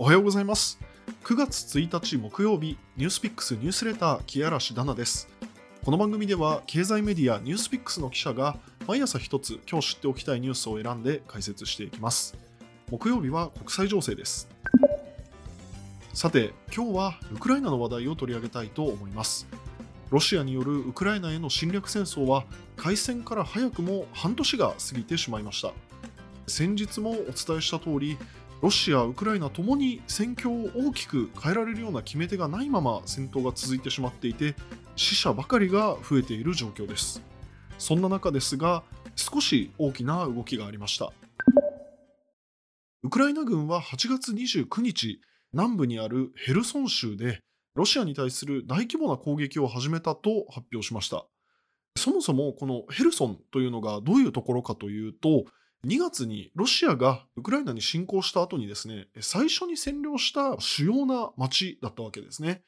おはようございます。9月1日木曜日ニュースピックスニュースレター木嵐ダナです。この番組では経済メディアニュースピックスの記者が毎朝一つ今日知っておきたいニュースを選んで解説していきます。木曜日は国際情勢です。さて今日はウクライナの話題を取り上げたいと思います。ロシアによるウクライナへの侵略戦争は開戦から早くも半年が過ぎてしまいました。先日もお伝えした通りロシア、ウクライナともに戦況を大きく変えられるような決め手がないまま戦闘が続いてしまっていて死者ばかりが増えている状況です。そんな中ですが少し大きな動きがありました。ウクライナ軍は8月29日南部にあるヘルソン州でロシアに対する大規模な攻撃を始めたと発表しました。そもそもこのヘルソンというのがどういうところかというと2月にロシアがウクライナに侵攻した後にですね、最初に占領した主要な町だったわけですね。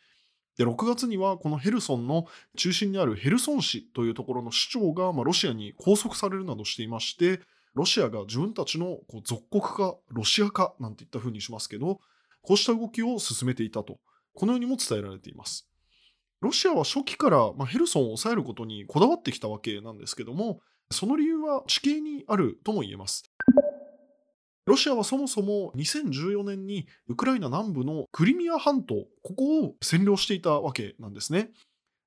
で、6月にはこのヘルソンの中心にあるヘルソン市というところの市長が、ま、ロシアに拘束されるなどしていまして、ロシアが自分たちのこう属国化、ロシア化なんていった風にしますけど、こうした動きを進めていたと、このようにも伝えられています。ロシアは初期から、ま、ヘルソンを抑えることにこだわってきたわけなんですけども、その理由は地形にあるとも言えます。ロシアはそもそも2014年にウクライナ南部のクリミア半島、ここを占領していたわけなんですね。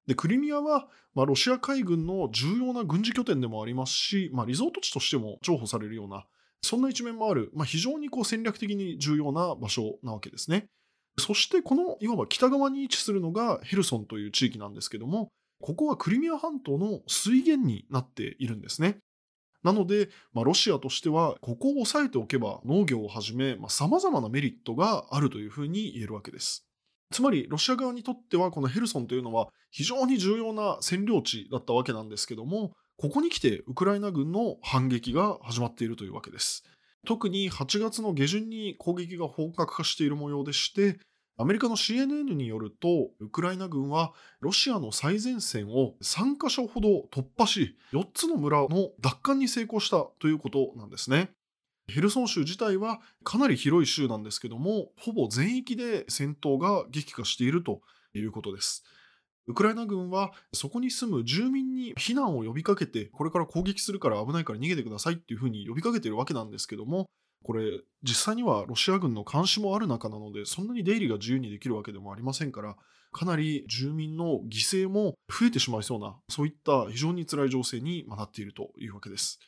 でクリミアは、まあ、ロシア海軍の重要な軍事拠点でもありますし、まあ、リゾート地としても重宝されるような、そんな一面もある、まあ、非常にこう戦略的に重要な場所なわけですね。そしてこのいわば北側に位置するのがヘルソンという地域なんですけども、ここはクリミア半島の水源になっているんですね。なので、まあ、ロシアとしては、ここを押さえておけば農業をはじめ、さまざ、まなメリットがあるというふうに言えるわけです。つまり、ロシア側にとっては、このヘルソンというのは非常に重要な占領地だったわけなんですけども、ここに来てウクライナ軍の反撃が始まっているというわけです。特に8月の下旬に攻撃が本格化している模様でして、アメリカの CNN によると、ウクライナ軍はロシアの最前線を3カ所ほど突破し、4つの村の奪還に成功したということなんですね。ヘルソン州自体はかなり広い州なんですけども、ほぼ全域で戦闘が激化しているということです。ウクライナ軍はそこに住む住民に避難を呼びかけて、これから攻撃するから危ないから逃げてくださいっていうふうに呼びかけているわけなんですけども、これ、実際にはロシア軍の監視もある中なので、そんなに出入りが自由にできるわけでもありませんから、かなり住民の犠牲も増えてしまいそうな、そういった非常に辛い情勢になっているというわけです。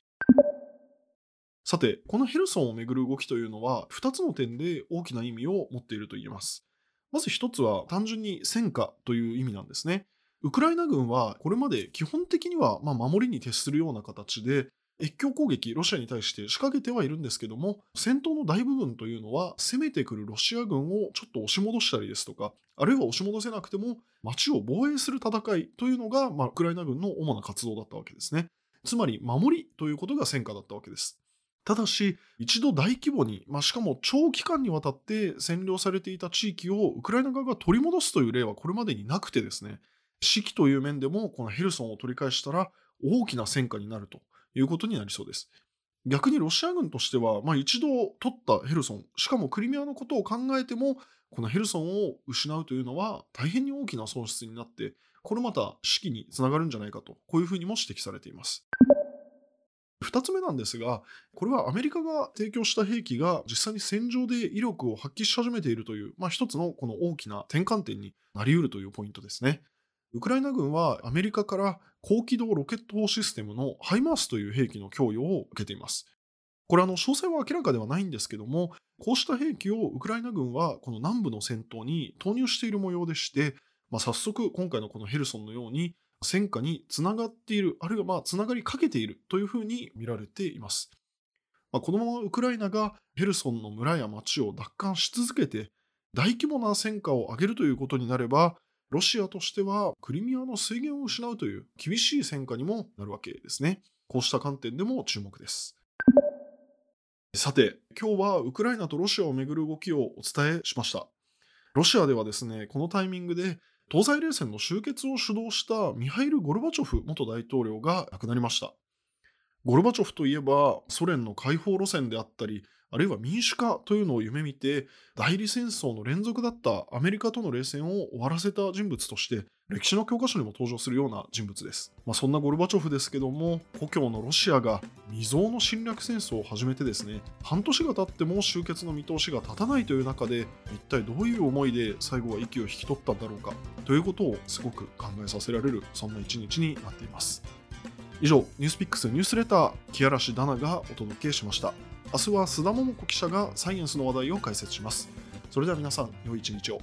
さて、このヘルソンをめぐる動きというのは、2つの点で大きな意味を持っていると言えます。まず1つは単純に戦果という意味なんですね。ウクライナ軍はこれまで基本的にはま守りに徹するような形で越境攻撃、ロシアに対して仕掛けてはいるんですけども、戦闘の大部分というのは、攻めてくるロシア軍をちょっと押し戻したりですとか、あるいは押し戻せなくても、街を防衛する戦いというのが、まあ、ウクライナ軍の主な活動だったわけですね。つまり、守りということが戦果だったわけです。ただし、一度大規模に、まあ、しかも長期間にわたって占領されていた地域をウクライナ側が取り戻すという例はこれまでになくてですね、士気という面でもこのヘルソンを取り返したら大きな戦果になるということになりそうです。逆にロシア軍としては、まあ、一度取ったヘルソン、しかもクリミアのことを考えても、このヘルソンを失うというのは大変に大きな損失になって、これまた士気につながるんじゃないかと、こういうふうにも指摘されています。2つ目なんですが、これはアメリカが提供した兵器が実際に戦場で威力を発揮し始めているという、まあ、一つのこの大きな転換点になりうるというポイントですね。ウクライナ軍はアメリカから高機動ロケット砲システムのハイマースという兵器の供与を受けています。これあの詳細は明らかではないんですけども、こうした兵器をウクライナ軍はこの南部の戦闘に投入している模様でして、まあ、早速今回のこのヘルソンのように戦火につながっている、あるいはまあつながりかけているというふうに見られています。まあ、このままウクライナがヘルソンの村や町を奪還し続けて大規模な戦果を上げるということになれば、ロシアとしてはクリミアの水源を失うという厳しい戦果にもなるわけですね。こうした観点でも注目です。さて、今日はウクライナとロシアをめぐる動きをお伝えしました。ロシアではですね、このタイミングで東西冷戦の終結を主導したミハイル・ゴルバチョフ元大統領が亡くなりました。ゴルバチョフといえばソ連の解放路線であったり、あるいは民主化というのを夢見て代理戦争の連続だったアメリカとの冷戦を終わらせた人物として歴史の教科書にも登場するような人物です。まあ、そんなゴルバチョフですけども故郷のロシアが未曾有の侵略戦争を始めてですね半年が経っても終結の見通しが立たないという中で一体どういう思いで最後は息を引き取ったんだろうかということをすごく考えさせられるそんな一日になっています。以上、ニュースピックスニュースレター、木嵐ダナがお届けしました。明日は須田桃子記者がサイエンスの話題を解説します。それでは皆さん、良い一日を。